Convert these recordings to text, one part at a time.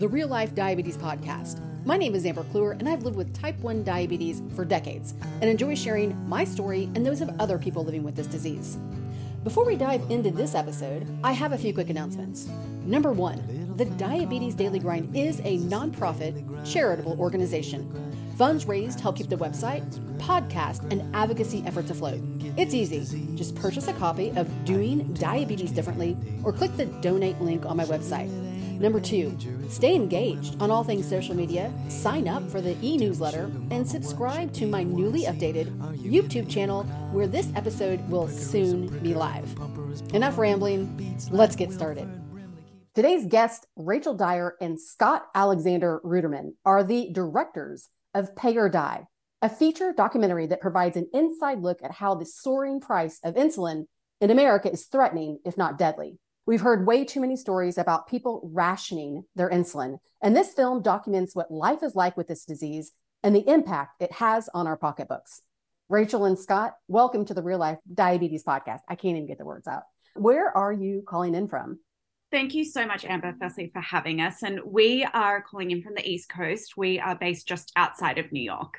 the Real Life Diabetes Podcast. My name is Amber Clour, and I've lived with type 1 diabetes for decades and enjoy sharing my story and those of other people living with this disease. Before we dive into this episode, I have a few quick announcements. Number one, the Diabetes Daily Grind is a nonprofit, charitable organization. Funds raised help keep the website, podcast, and advocacy efforts afloat. It's easy. Just purchase a copy of Doing Diabetes Differently or click the donate link on my website. Number two, stay engaged on all things social media, sign up for the e newsletter, and subscribe to my newly updated YouTube channel where this episode will soon be live. Enough rambling, let's get started. Today's guests, Rachel Dyer and Scott Alexander Ruderman, are the directors of Pay or Die, a feature documentary that provides an inside look at how the soaring price of insulin in America is threatening, if not deadly. We've heard way too many stories about people rationing their insulin, and this film documents what life is like with this disease and the impact it has on our pocketbooks. Rachel and Scott, welcome to the Real Life Diabetes Podcast. I can't even get the words out. Where are you calling in from? Thank you so much, Amber, firstly, for having us. And we are calling in from the East Coast. We are based just outside of New York.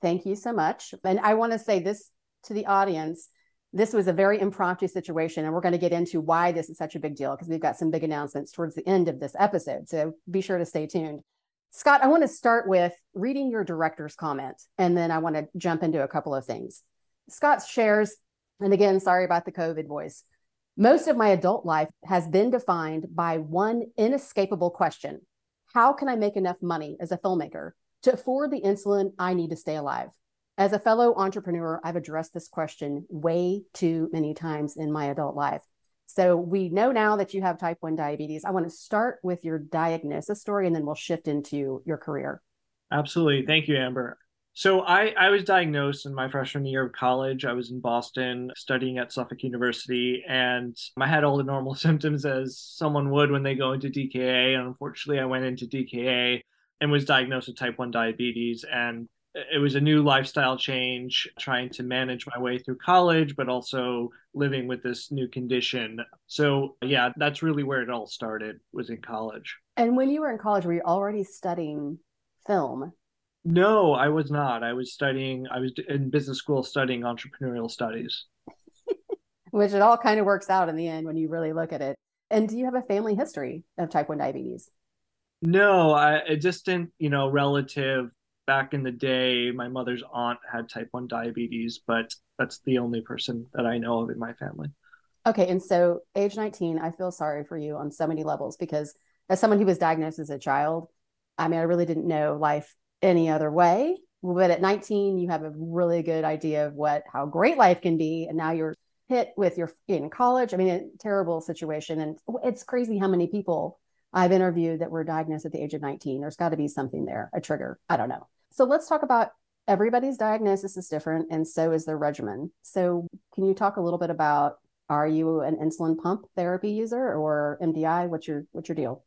Thank you so much. And I want to say this to the audience this was a very impromptu situation, and we're going to get into why this is such a big deal because we've got some big announcements towards the end of this episode. So be sure to stay tuned. Scott, I want to start with reading your director's comment, and then I want to jump into a couple of things. Scott shares, and again, sorry about the COVID voice. Most of my adult life has been defined by one inescapable question How can I make enough money as a filmmaker to afford the insulin I need to stay alive? As a fellow entrepreneur, I've addressed this question way too many times in my adult life. So we know now that you have type 1 diabetes. I want to start with your diagnosis story and then we'll shift into your career. Absolutely. Thank you, Amber. So I, I was diagnosed in my freshman year of college. I was in Boston studying at Suffolk University, and I had all the normal symptoms as someone would when they go into DKA. And unfortunately, I went into DKA and was diagnosed with type 1 diabetes. And it was a new lifestyle change trying to manage my way through college but also living with this new condition. So yeah that's really where it all started was in college. And when you were in college were you already studying film? No i was not. I was studying i was in business school studying entrepreneurial studies. Which it all kind of works out in the end when you really look at it. And do you have a family history of type 1 diabetes? No, I, a distant, you know, relative back in the day, my mother's aunt had type 1 diabetes, but that's the only person that I know of in my family. Okay. And so, age 19, I feel sorry for you on so many levels because as someone who was diagnosed as a child, I mean, I really didn't know life any other way. But at 19, you have a really good idea of what how great life can be. And now you're hit with your in college. I mean, a terrible situation. And it's crazy how many people I've interviewed that were diagnosed at the age of 19. There's got to be something there, a trigger. I don't know. So let's talk about everybody's diagnosis is different and so is their regimen. So can you talk a little bit about are you an insulin pump therapy user or MDI? What's your what's your deal?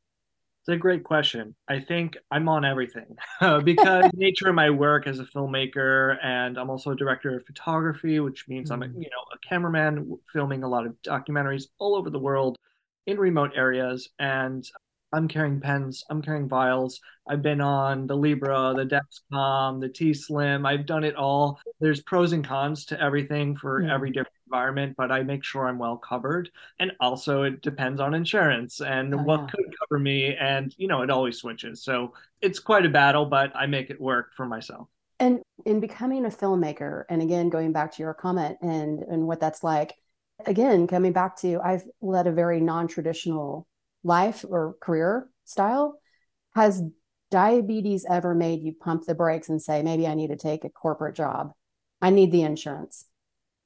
It's a great question. I think I'm on everything because nature of my work as a filmmaker, and I'm also a director of photography, which means I'm a, mm. you know a cameraman filming a lot of documentaries all over the world in remote areas. And I'm carrying pens, I'm carrying vials. I've been on the Libre, the Dexcom, the T Slim. I've done it all. There's pros and cons to everything for yeah. every different environment, but I make sure I'm well covered. And also, it depends on insurance and oh, what yeah. could cover me. And, you know, it always switches. So it's quite a battle, but I make it work for myself. And in becoming a filmmaker, and again, going back to your comment and, and what that's like, again, coming back to I've led a very non traditional life or career style has diabetes ever made you pump the brakes and say maybe i need to take a corporate job. I need the insurance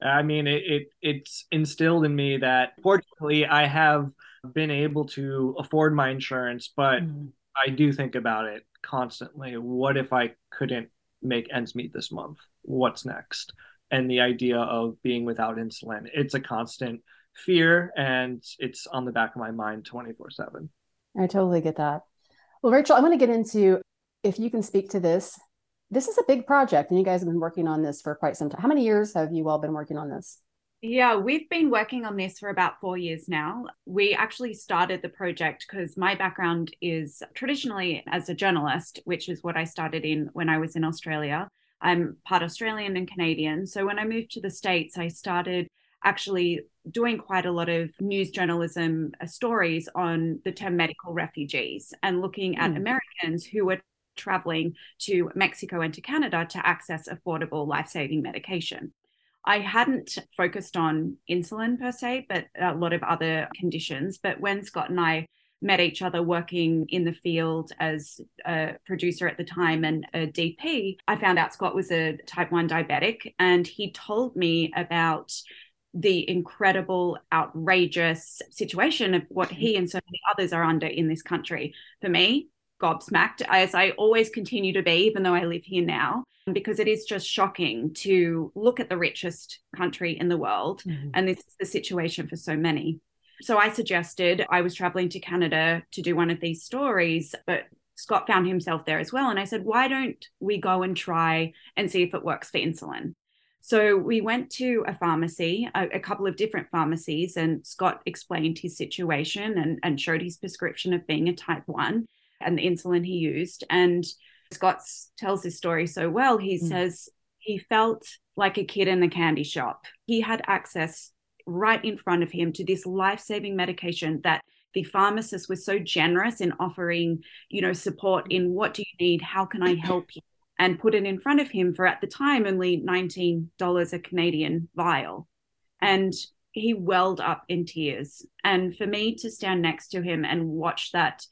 i mean it, it it's instilled in me that fortunately i have been able to afford my insurance but mm-hmm. i do think about it constantly. What if i couldn't make ends meet this month? What's next? And the idea of being without insulin it's a constant fear and it's on the back of my mind 24 7 i totally get that well rachel i want to get into if you can speak to this this is a big project and you guys have been working on this for quite some time how many years have you all been working on this Yeah, we've been working on this for about four years now. We actually started the project because my background is traditionally as a journalist, which is what I started in when I was in Australia. I'm part Australian and Canadian. So when I moved to the States, I started actually doing quite a lot of news journalism uh, stories on the term medical refugees and looking at mm. Americans who were traveling to Mexico and to Canada to access affordable life saving medication. I hadn't focused on insulin per se, but a lot of other conditions. But when Scott and I met each other working in the field as a producer at the time and a DP, I found out Scott was a type 1 diabetic. And he told me about the incredible, outrageous situation of what he and so many others are under in this country. For me, gobsmacked, as I always continue to be, even though I live here now because it is just shocking to look at the richest country in the world. Mm-hmm. And this is the situation for so many. So I suggested I was traveling to Canada to do one of these stories, but Scott found himself there as well. And I said, why don't we go and try and see if it works for insulin? So we went to a pharmacy, a, a, couple of different pharmacies, and Scott explained his situation and, and showed his prescription of being a type 1 and the insulin he used. And Scott tells his story so well. He mm. says he felt like a kid in the candy shop. He had access right in front of him to this life-saving medication that the pharmacist was so generous in offering, you know, support in what do you need? How can I help you? And put it in front of him for at the time only $19 a Canadian vial. And he welled up in tears. And for me to stand next to him and watch that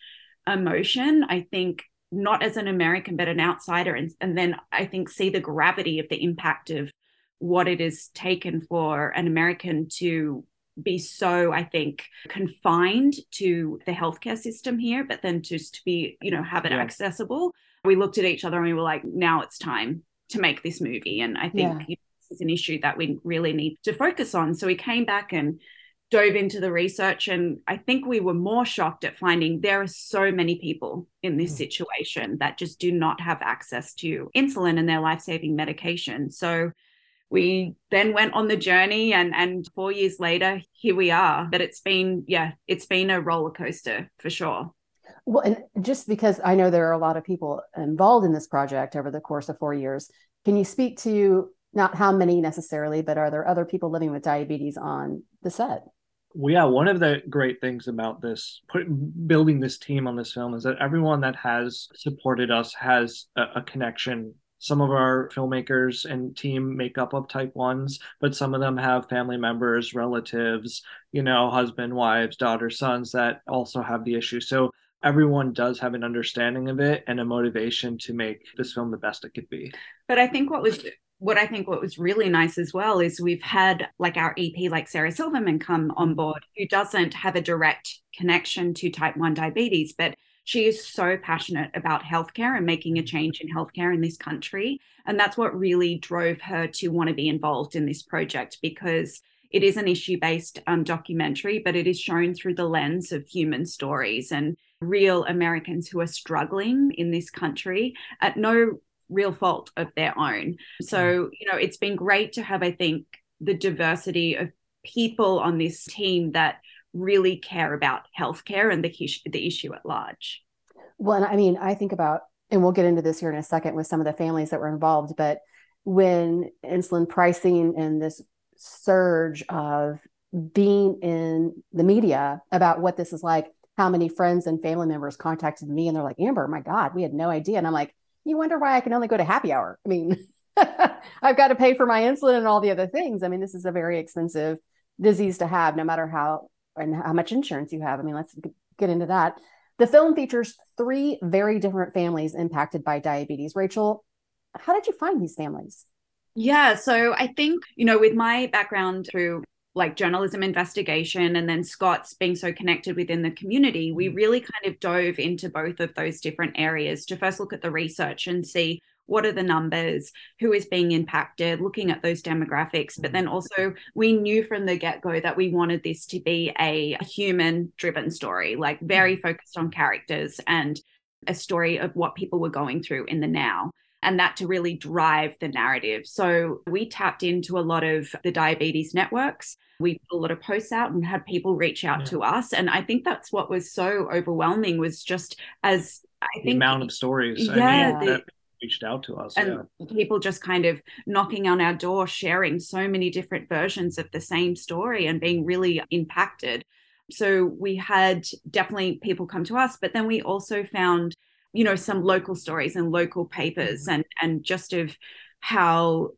emotion, I think not as an American, but an outsider. And, and then I think see the gravity of the impact of what it is taken for an American to be so, I think, confined to the healthcare system here, but then just to be, you know, have it yeah. accessible. We looked at each other and we were like, now it's time to make this movie. And I think yeah. you know, this is an issue that we really need to focus on. So we came back and dove into the research and i think we were more shocked at finding there are so many people in this mm. situation that just do not have access to insulin and their life-saving medication so we then went on the journey and and 4 years later here we are but it's been yeah it's been a roller coaster for sure well and just because i know there are a lot of people involved in this project over the course of 4 years can you speak to not how many necessarily but are there other people living with diabetes on the set well, yeah, one of the great things about this put, building this team on this film is that everyone that has supported us has a, a connection. Some of our filmmakers and team make up of type ones, but some of them have family members, relatives, you know, husband, wives, daughters, sons that also have the issue. So everyone does have an understanding of it and a motivation to make this film the best it could be. But I think what was what I think what was really nice as well is we've had like our EP, like Sarah Silverman, come on board, who doesn't have a direct connection to type 1 diabetes, but she is so passionate about healthcare and making a change in healthcare in this country. And that's what really drove her to want to be involved in this project because it is an issue based um, documentary, but it is shown through the lens of human stories and real Americans who are struggling in this country at no real fault of their own. So, mm. you know, it's been great to have, I think, the diversity of people on this team that really care about healthcare and the, the issue at large. Well, and I mean, I think about, and we'll get into this here in a second with some of the families that were involved, but when insulin pricing and this surge of being in the media about what this is like, how many friends and family members contacted me and they're like, Amber, my God, we had no idea. And I'm like, you wonder why I can only go to happy hour. I mean, I've got to pay for my insulin and all the other things. I mean, this is a very expensive disease to have, no matter how and how much insurance you have. I mean, let's get into that. The film features three very different families impacted by diabetes. Rachel, how did you find these families? Yeah, so I think, you know, with my background through like journalism investigation and then Scott's being so connected within the community, we mm. really kind of dove into both of those different areas to first look at the research and see what are the numbers, who is being impacted, looking at those demographics. But then mm. also, we knew from the get go that we wanted this to be a human driven story, like very mm. focused on characters and a story of what people were going through in the now. And that to really drive the narrative. So we tapped into a lot of the diabetes networks. We put a lot of posts out and had people reach out yeah. to us. And I think that's what was so overwhelming was just as I the think amount of stories. Yeah. I mean, the, reached out to us. And yeah. people just kind of knocking on our door, sharing so many different versions of the same story and being really impacted. So we had definitely people come to us, but then we also found you know some local stories and local papers mm-hmm. and and just of how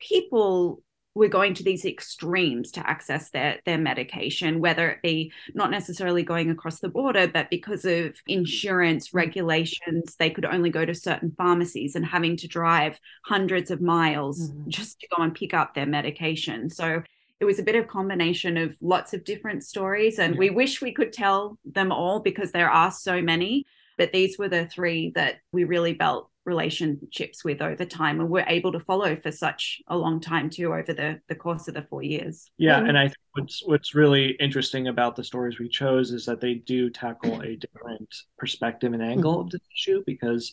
people were going to these extremes to access their their medication whether it be not necessarily going across the border but because of insurance mm-hmm. regulations they could only go to certain pharmacies and having to drive hundreds of miles mm-hmm. just to go and pick up their medication so it was a bit of combination of lots of different stories and yeah. we wish we could tell them all because there are so many but these were the three that we really built relationships with over time and were able to follow for such a long time too over the the course of the four years. Yeah and i think what's what's really interesting about the stories we chose is that they do tackle a different perspective and angle mm-hmm. of the issue because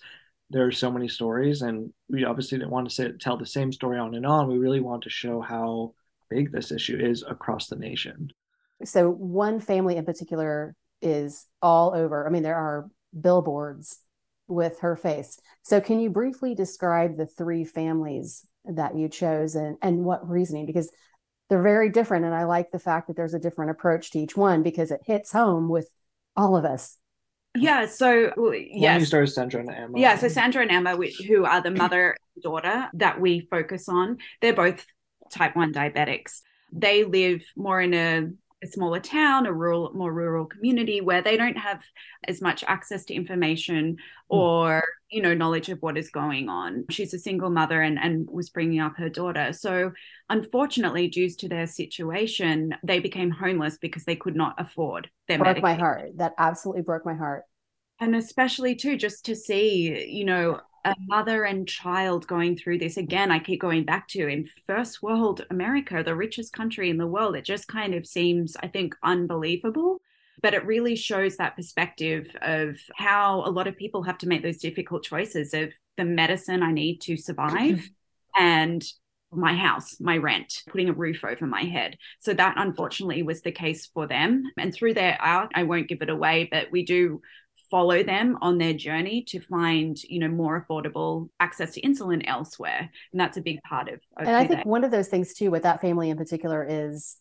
there are so many stories and we obviously didn't want to say, tell the same story on and on. We really want to show how big this issue is across the nation. So one family in particular is all over. I mean there are billboards with her face. So, can you briefly describe the three families that you chose and, and what reasoning? Because they're very different. And I like the fact that there's a different approach to each one because it hits home with all of us. Yeah. So, yeah. You start Sandra and Emma. Yeah. So, Sandra and Emma, who are the mother and daughter that we focus on, they're both type 1 diabetics. They live more in a a smaller town, a rural, more rural community where they don't have as much access to information hmm. or, you know, knowledge of what is going on. She's a single mother and, and was bringing up her daughter. So, unfortunately, due to their situation, they became homeless because they could not afford their broke my heart. That absolutely broke my heart. And especially too, just to see, you know, a mother and child going through this again i keep going back to in first world america the richest country in the world it just kind of seems i think unbelievable but it really shows that perspective of how a lot of people have to make those difficult choices of the medicine i need to survive and my house, my rent, putting a roof over my head. So that unfortunately was the case for them. And through their art, I won't give it away, but we do follow them on their journey to find you know more affordable access to insulin elsewhere. And that's a big part of, of and i think one of those things too with that family in particular is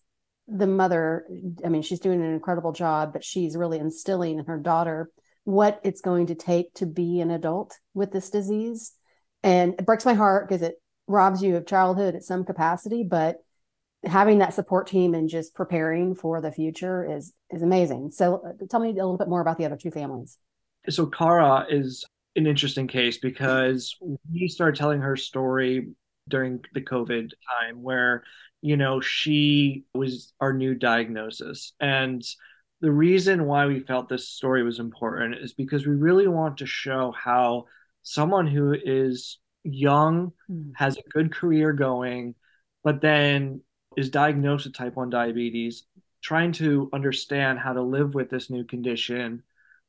the mother i mean she's doing an incredible job but she's really instilling in her daughter what it's going to take to be an adult with this disease. And it breaks my heart because it robs you of childhood at some capacity but having that support team and just preparing for the future is is amazing. So uh, tell me a little bit more about the other two families. So Cara is an interesting case because we started telling her story during the COVID time where you know she was our new diagnosis and the reason why we felt this story was important is because we really want to show how someone who is young mm. has a good career going but then is diagnosed with type 1 diabetes, trying to understand how to live with this new condition,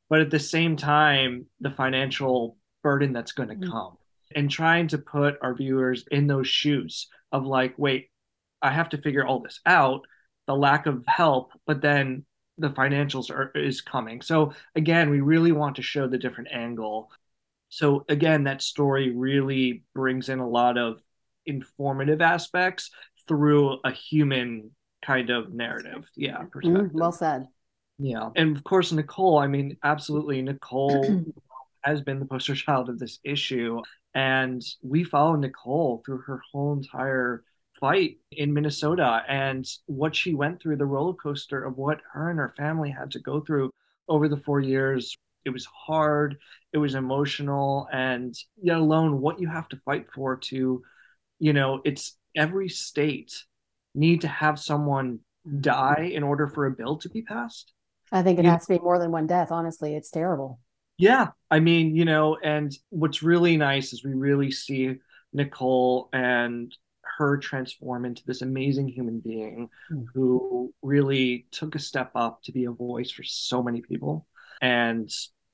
but at the same time, the financial burden that's going to mm-hmm. come, and trying to put our viewers in those shoes of like, wait, I have to figure all this out, the lack of help, but then the financials are is coming. So again, we really want to show the different angle. So again, that story really brings in a lot of informative aspects through a human kind of narrative. Yeah, mm, perspective. Mm, well said. Yeah. And of course, Nicole, I mean, absolutely, Nicole has been the poster child of this issue. And we follow Nicole through her whole entire fight in Minnesota and what she went through, the roller coaster of what her and her family had to go through over the four years. It was hard, it was emotional, and yet alone what you have to fight for to, you know, it's every state need to have someone die in order for a bill to be passed? I think it you has to be more than one death. Honestly, it's terrible. Yeah. I mean, you know, and what's really nice is we really see Nicole and her transform into this amazing human being mm. who really took a step up to be a voice for so many people. And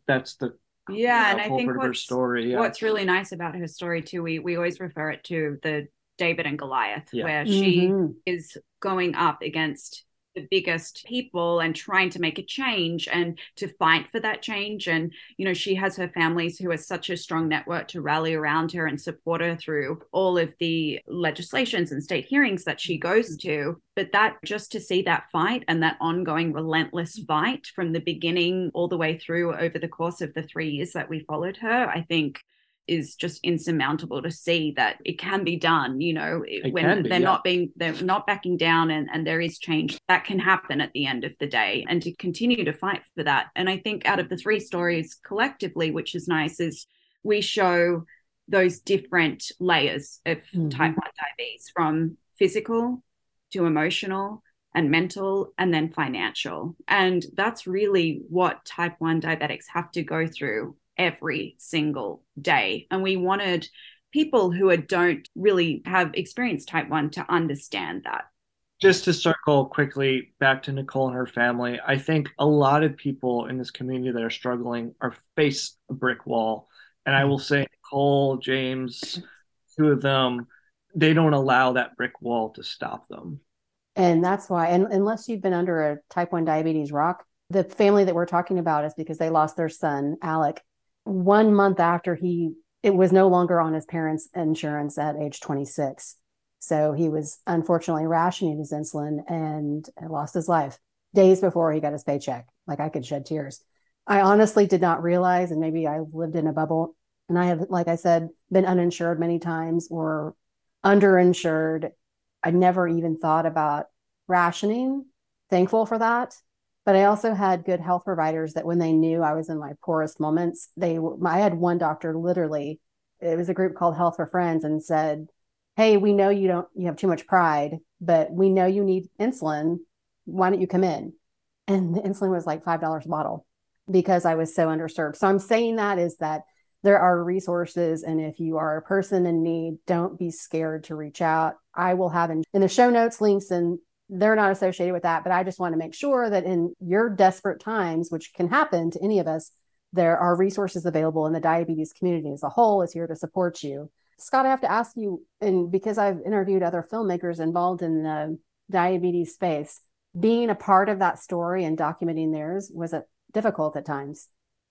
that's the Yeah, and I think what's, story, yeah. what's really nice about her story too, we we always refer it to the David and Goliath, yeah. where she mm-hmm. is going up against the biggest people and trying to make a change and to fight for that change. And, you know, she has her families who are such a strong network to rally around her and support her through all of the legislations and state hearings that she goes to. But that just to see that fight and that ongoing relentless fight from the beginning all the way through over the course of the three years that we followed her, I think is just insurmountable to see that it can be done you know it when be, they're yeah. not being they're not backing down and, and there is change that can happen at the end of the day and to continue to fight for that and i think out of the three stories collectively which is nice is we show those different layers of mm-hmm. type 1 diabetes from physical to emotional and mental and then financial and that's really what type 1 diabetics have to go through every single day. And we wanted people who don't really have experienced type 1 to understand that. Just to circle quickly back to Nicole and her family, I think a lot of people in this community that are struggling are face a brick wall. And I will say, Nicole, James, two of them, they don't allow that brick wall to stop them. And that's why, and unless you've been under a type 1 diabetes rock, the family that we're talking about is because they lost their son, Alec, one month after he it was no longer on his parents' insurance at age 26. So he was unfortunately rationing his insulin and lost his life days before he got his paycheck. Like I could shed tears. I honestly did not realize, and maybe I lived in a bubble. And I have, like I said, been uninsured many times or underinsured. I never even thought about rationing. Thankful for that but I also had good health providers that when they knew I was in my poorest moments, they I had one doctor literally, it was a group called Health for Friends and said, "Hey, we know you don't you have too much pride, but we know you need insulin. Why don't you come in?" And the insulin was like $5 a bottle because I was so underserved. So I'm saying that is that there are resources and if you are a person in need, don't be scared to reach out. I will have in, in the show notes links and they're not associated with that. But I just want to make sure that in your desperate times, which can happen to any of us, there are resources available and the diabetes community as a whole is here to support you. Scott, I have to ask you, and because I've interviewed other filmmakers involved in the diabetes space, being a part of that story and documenting theirs was it difficult at times?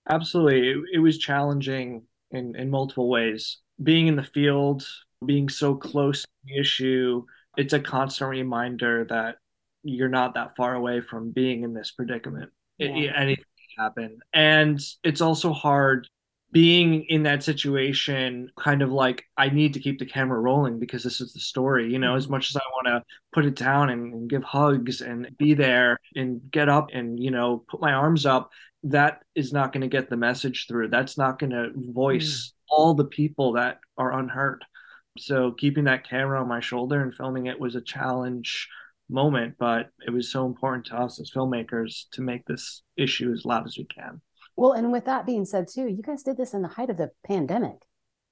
Absolutely. It, it was challenging in, in multiple ways. Being in the field, being so close to the issue, it's a constant reminder that you're not that far away from being in this predicament. Yeah. It, anything can happen. And it's also hard being in that situation, kind of like, I need to keep the camera rolling because this is the story. You know, mm-hmm. as much as I want to put it down and, and give hugs and be there and get up and, you know, put my arms up, that is not going to get the message through. That's not going to voice mm. all the people that are unheard. So keeping that camera on my shoulder and filming it was a challenge moment, but it was so important to us as filmmakers to make this issue as loud as we can. Well, and with that being said, too, you guys did this in the height of the pandemic.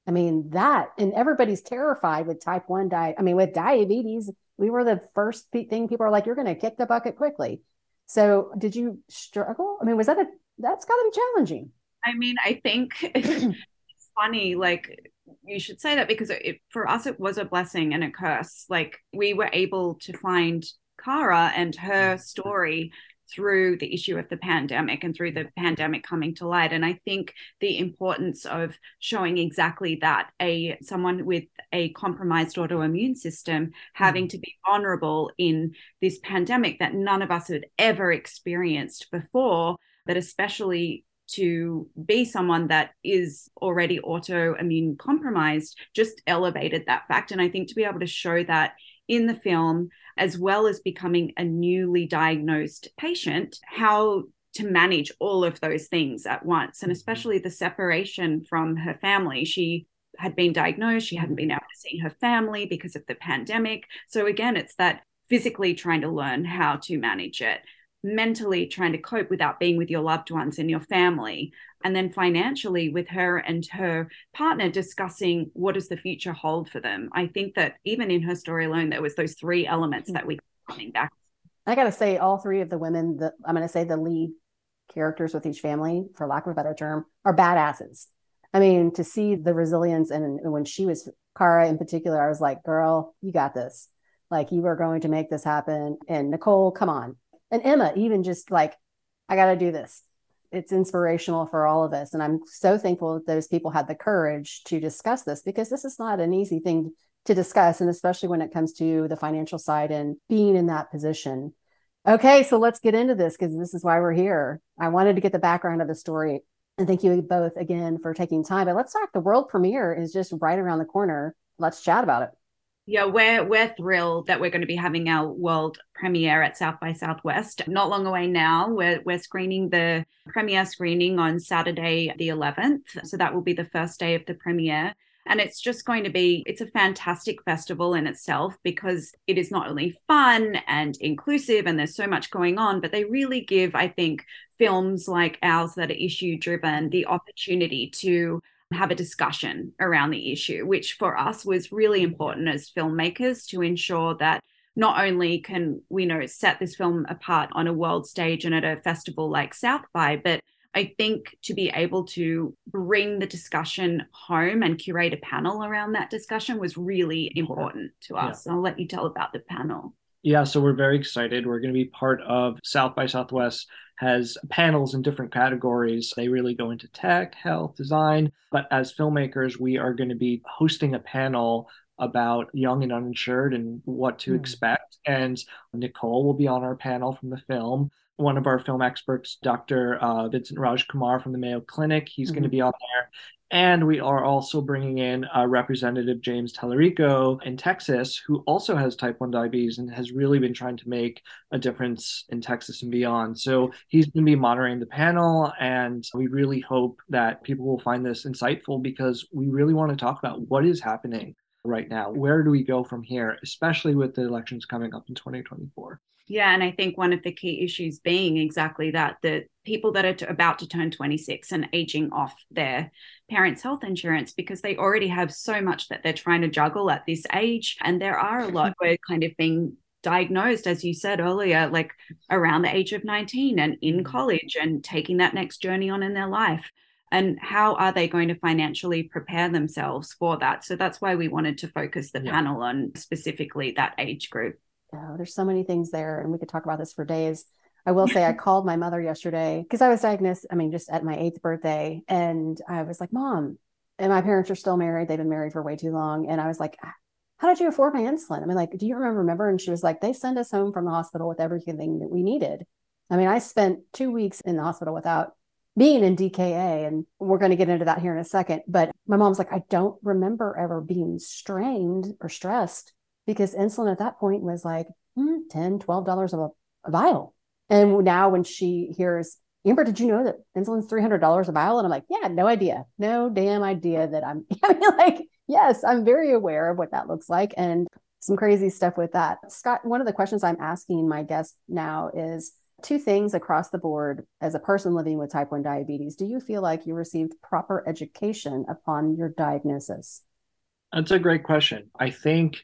I mean, that, and everybody's terrified with type 1 diet. I mean, with diabetes, we were the first thing people are like, you're going to kick the bucket quickly. So, did you struggle? I mean, was that a, that's got to be challenging. I mean, I think it's funny. Like, you should say that because it, for us it was a blessing and a curse. Like we were able to find Kara and her story through the issue of the pandemic and through the pandemic coming to light. And i think the importance of showing exactly that a someone with a compromised autoimmune system having mm. to be vulnerable in this pandemic that none of us had ever experienced before that especially to be someone that is already autoimmune compromised just elevated that fact. And I think to be able to show that in the film, as well as becoming a newly diagnosed patient, how to manage all of those things at once, and mm-hmm. especially the separation from her family. She had been diagnosed, she hadn't been able to see her family because of the pandemic. So, again, it's that physically trying to learn how to manage it mentally trying to cope without being with your loved ones and your family and then financially with her and her partner discussing what does the future hold for them i think that even in her story alone there was those three elements that we coming back i gotta say all three of the women that i'm gonna say the lead characters with each family, for lack of a better term, are badasses. I mean, to see the resilience and, when she was Kara in particular, I was like, girl, you got this. Like you are going to make this happen. And Nicole, come on. And Emma, even just like, I got to do this. It's inspirational for all of us. And I'm so thankful that those people had the courage to discuss this because this is not an easy thing to discuss. And especially when it comes to the financial side and being in that position. Okay, so let's get into this because this is why we're here. I wanted to get the background of the story and thank you both again for taking time. But let's talk. The world premiere is just right around the corner. Let's chat about it. Yeah, we're we're thrilled that we're going to be having our world premiere at South by Southwest. Not long away now. We're we're screening the premiere screening on Saturday the 11th. So that will be the first day of the premiere. And it's just going to be, it's a fantastic festival in itself because it is not only fun and inclusive and there's so much going on, but they really give, I think, films like ours that are issue driven the opportunity to have a discussion around the issue, which for us was really important as filmmakers to ensure that not only can we know set this film apart on a world stage and at a festival like South by, but I think to be able to bring the discussion home and curate a panel around that discussion was really important to us. Yeah. I'll let you tell about the panel. Yeah, so we're very excited. We're going to be part of South by Southwest has panels in different categories. They really go into tech, health, design, but as filmmakers, we are going to be hosting a panel about young and uninsured and what to mm. expect. And Nicole will be on our panel from the film one of our film experts, Dr. Uh, Vincent Rajkumar from the Mayo Clinic. He's mm-hmm. going to be on there. And we are also bringing in uh, Representative James Talarico in Texas, who also has type 1 diabetes and has really been trying to make a difference in Texas and beyond. So he's going to be monitoring the panel. And we really hope that people will find this insightful because we really want to talk about what is happening right now. Where do we go from here, especially with the elections coming up in 2024? Yeah, and I think one of the key issues being exactly that the people that are t- about to turn 26 and aging off their parents' health insurance because they already have so much that they're trying to juggle at this age. And there are a lot where kind of being diagnosed, as you said earlier, like around the age of 19 and in mm. college and taking that next journey on in their life. And how are they going to financially prepare themselves for that? So that's why we wanted to focus the yeah. panel on specifically that age group oh, there's so many things there, and we could talk about this for days. I will say I called my mother yesterday because I was diagnosed, I mean, just at my eighth birthday. And I was like, Mom, and my parents are still married. They've been married for way too long. And I was like, ah, How did you afford my insulin? I mean, like, do you remember? Remember? And she was like, They send us home from the hospital with everything that we needed. I mean, I spent two weeks in the hospital without being in DKA, and we're going to get into that here in a second. But my mom's like, I don't remember ever being strained or stressed because insulin at that point was like hmm, 10 $12 a, a vial. And now when she hears, Amber, did you know that insulin's $300 a vial? And I'm like, yeah, no idea. No damn idea that I'm, I mean, like, yes, I'm very aware of what that looks like and some crazy stuff with that. Scott, one of the questions I'm asking my guest now is two things across the board as a person living with type 1 diabetes. Do you feel like you received proper education upon your diagnosis? That's a great question. I think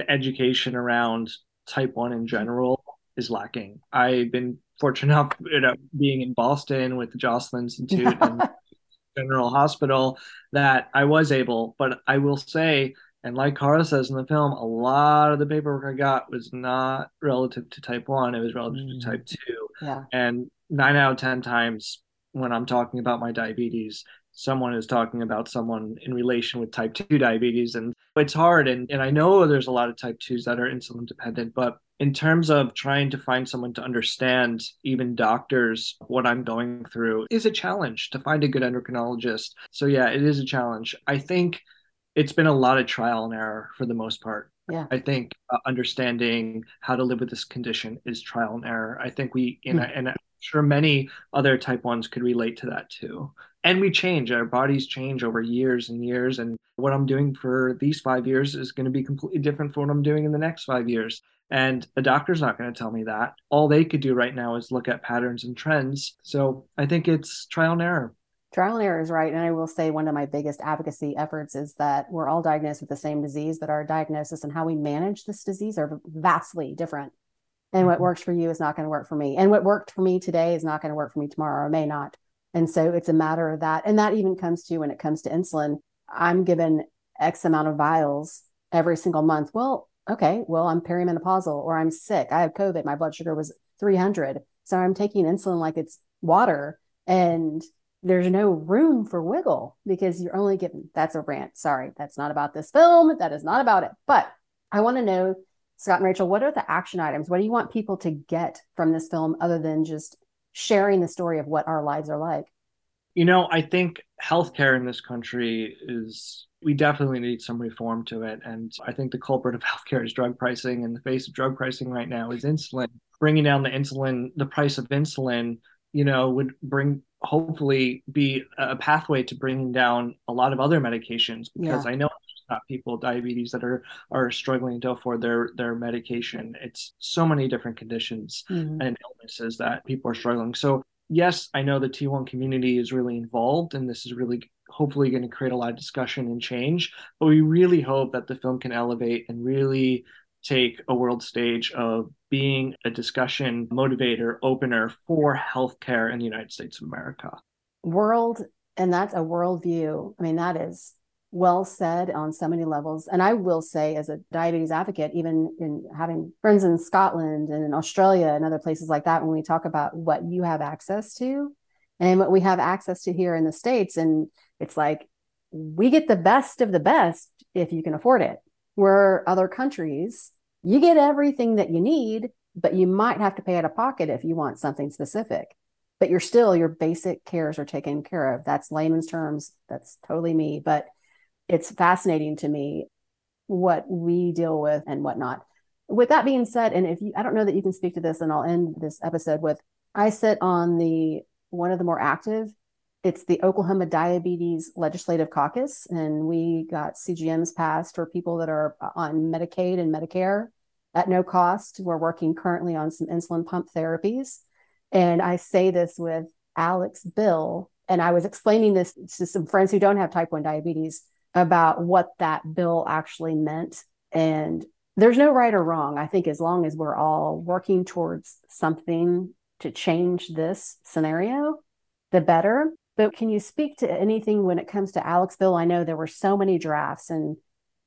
the education around type 1 in general is lacking. I've been fortunate enough you know, being in Boston with the Joslin Institute and General Hospital that I was able, but I will say, and like Kara says in the film, a lot of the paperwork I got was not relative to type 1, it was relative mm. to type 2. Yeah. And nine out of 10 times when I'm talking about my diabetes, someone is talking about someone in relation with type 2 diabetes and it's hard and, and i know there's a lot of type 2s that are insulin dependent but in terms of trying to find someone to understand even doctors what i'm going through is a challenge to find a good endocrinologist so yeah it is a challenge i think it's been a lot of trial and error for the most part yeah. I think uh, understanding how to live with this condition is trial and error. I think we, and, mm. and I'm sure many other type ones could relate to that too and we change. Our bodies change over years and years. And what i'm doing for these five years is going to be completely different from what i'm doing in the next five years. And a doctor's not going to tell me that. All they could do right now is look at patterns and trends. So i think it's trial and error. Trial and error is right. And i will say one of my biggest advocacy efforts is that we're all diagnosed with the same disease but our diagnosis and how we manage this disease are vastly different. And what mm-hmm. works for you is not going to work for me. And what worked for me today is not going to work for me tomorrow or may not. And so it's a matter of that. And that even comes to when it comes to insulin. I'm given X amount of vials every single month. Well, okay, well, I'm perimenopausal or I'm sick. I have COVID. My blood sugar was 300. So I'm taking insulin like it's water. And there's no room for wiggle because you're only given that's a rant. Sorry, that's not about this film. That is not about it. But I want to know, Scott and Rachel, what are the action items? What do you want people to get from this film other than just sharing the story of what our lives are like? You know, I think healthcare in this country is, we definitely need some reform to it. And I think the culprit of healthcare is drug pricing. And the face of drug pricing right now is insulin. Bringing down the insulin, the price of insulin, you know, would bring hopefully be a pathway to bringing down a lot of other medications because yeah. I know not people with diabetes that are are struggling to afford their their medication. It's so many different conditions mm-hmm. and illnesses that people are struggling. So yes, I know the T1 community is really involved and this is really hopefully going to create a lot of discussion and change, but we really hope that the film can elevate and really take a world stage of being a discussion motivator, opener for healthcare in the United States of America. World, and that's a worldview. I mean, that is well said on so many levels. And I will say, as a diabetes advocate, even in having friends in Scotland and in Australia and other places like that, when we talk about what you have access to and what we have access to here in the States, and it's like we get the best of the best if you can afford it where other countries, you get everything that you need, but you might have to pay out of pocket if you want something specific. But you're still, your basic cares are taken care of. That's layman's terms. That's totally me. But it's fascinating to me what we deal with and whatnot. With that being said, and if you, I don't know that you can speak to this, and I'll end this episode with I sit on the one of the more active it's the Oklahoma Diabetes Legislative Caucus, and we got CGMs passed for people that are on Medicaid and Medicare at no cost. We're working currently on some insulin pump therapies. And I say this with Alec's Bill, and I was explaining this to some friends who don't have type 1 diabetes about what that bill actually meant. And there's no right or wrong. I think as long as we're all working towards something to change this scenario, the better. But can you speak to anything when it comes to Alec's Bill? I know there were so many drafts and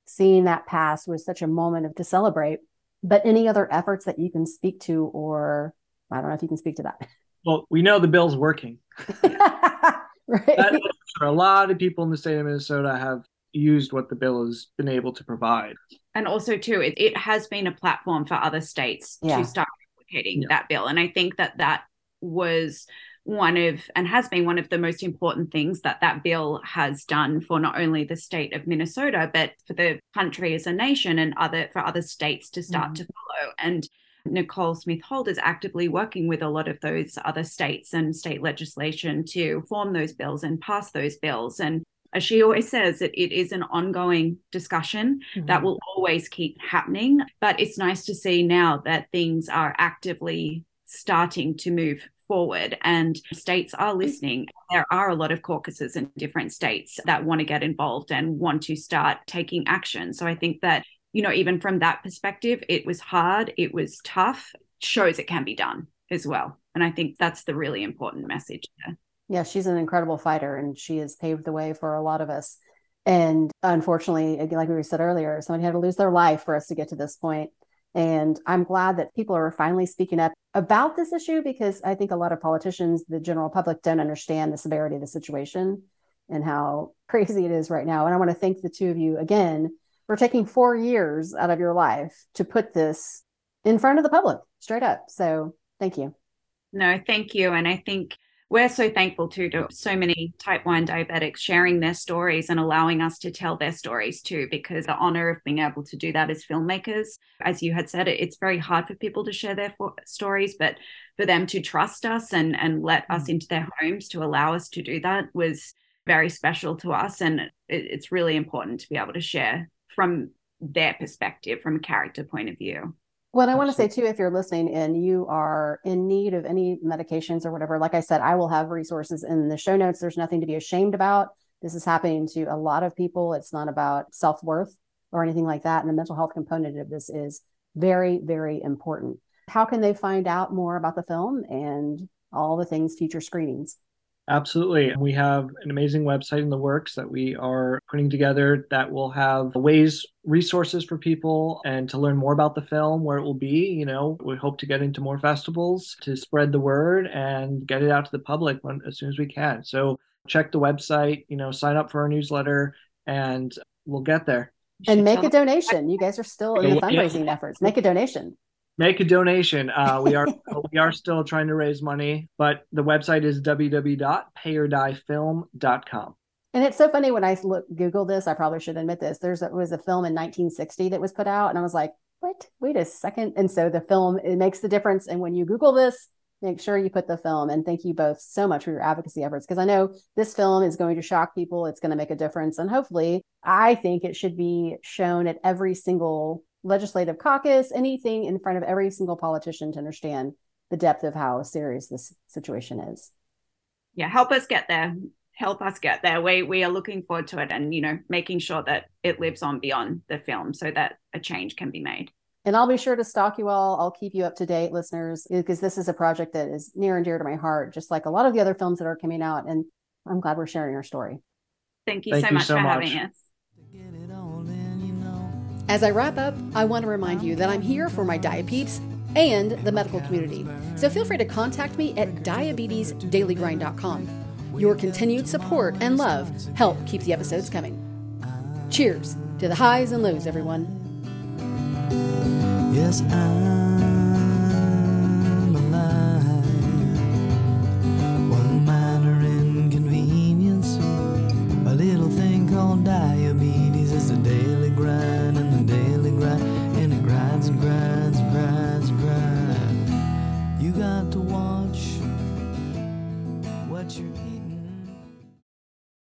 seeing that pass was such a moment of to celebrate. But any other efforts that you can speak to, or I don't know if you can speak to that. Well, we know the bill's working. right. That, a lot of people in the state of Minnesota have used what the bill has been able to provide. And also, too, it, it has been a platform for other states yeah. to start replicating yeah. that bill. And I think that that was one of and has been one of the most important things that that bill has done for not only the state of Minnesota but for the country as a nation and other for other states to start mm. to follow and Nicole Smith Holt is actively working with a lot of those other states and state legislation to form those bills and pass those bills and as she always says, it, it is an ongoing discussion mm-hmm. that will always keep happening. But it's nice to see now that things are actively starting to move forward and states are listening. There are a lot of caucuses in different states that want to get involved and want to start taking action. So I think that, you know, even from that perspective, it was hard, it was tough, shows it can be done as well. And I think that's the really important message there. Yeah, she's an incredible fighter and she has paved the way for a lot of us. And unfortunately, like we said earlier, somebody had to lose their life for us to get to this point. And I'm glad that people are finally speaking up about this issue because I think a lot of politicians, the general public, don't understand the severity of the situation and how crazy it is right now. And I want to thank the two of you again for taking four years out of your life to put this in front of the public straight up. So thank you. No, thank you. And I think we're so thankful too to so many type 1 diabetics sharing their stories and allowing us to tell their stories too because the honor of being able to do that as filmmakers as you had said it's very hard for people to share their stories but for them to trust us and and let us mm. into their homes to allow us to do that was very special to us and it, it's really important to be able to share from their perspective from a character point of view well, I want to say too, if you're listening and you are in need of any medications or whatever, like I said, I will have resources in the show notes. There's nothing to be ashamed about. This is happening to a lot of people. It's not about self worth or anything like that. And the mental health component of this is very, very important. how can they find out more about the film and all the things future screenings? Absolutely. We have an amazing website in the works that we are putting together that will have ways, resources for people and to learn more about the film, where it will be. You know, we hope to get into more festivals to spread the word and get it out to the public when, as soon as we can. So check the website, you know, sign up for our newsletter and we'll get there. And make a donation. You guys are still in the fundraising efforts. Make a donation make a donation. Uh, we are we are still trying to raise money, but the website is www.payordiefilm.com. And it's so funny when I look Google this. I probably should admit this. There's a, was a film in 1960 that was put out, and I was like, "What? Wait a second. And so the film it makes the difference. And when you Google this, make sure you put the film. And thank you both so much for your advocacy efforts because I know this film is going to shock people. It's going to make a difference, and hopefully, I think it should be shown at every single legislative caucus, anything in front of every single politician to understand the depth of how serious this situation is. Yeah, help us get there. Help us get there. We we are looking forward to it and you know, making sure that it lives on beyond the film so that a change can be made. And I'll be sure to stalk you all. I'll keep you up to date, listeners, because this is a project that is near and dear to my heart, just like a lot of the other films that are coming out. And I'm glad we're sharing our story. Thank you Thank so you much so for much. having us. As I wrap up, I want to remind you that I'm here for my diapeeps and the medical community. So feel free to contact me at diabetesdailygrind.com. Your continued support and love help keep the episodes coming. Cheers to the highs and lows, everyone. Yes, I'm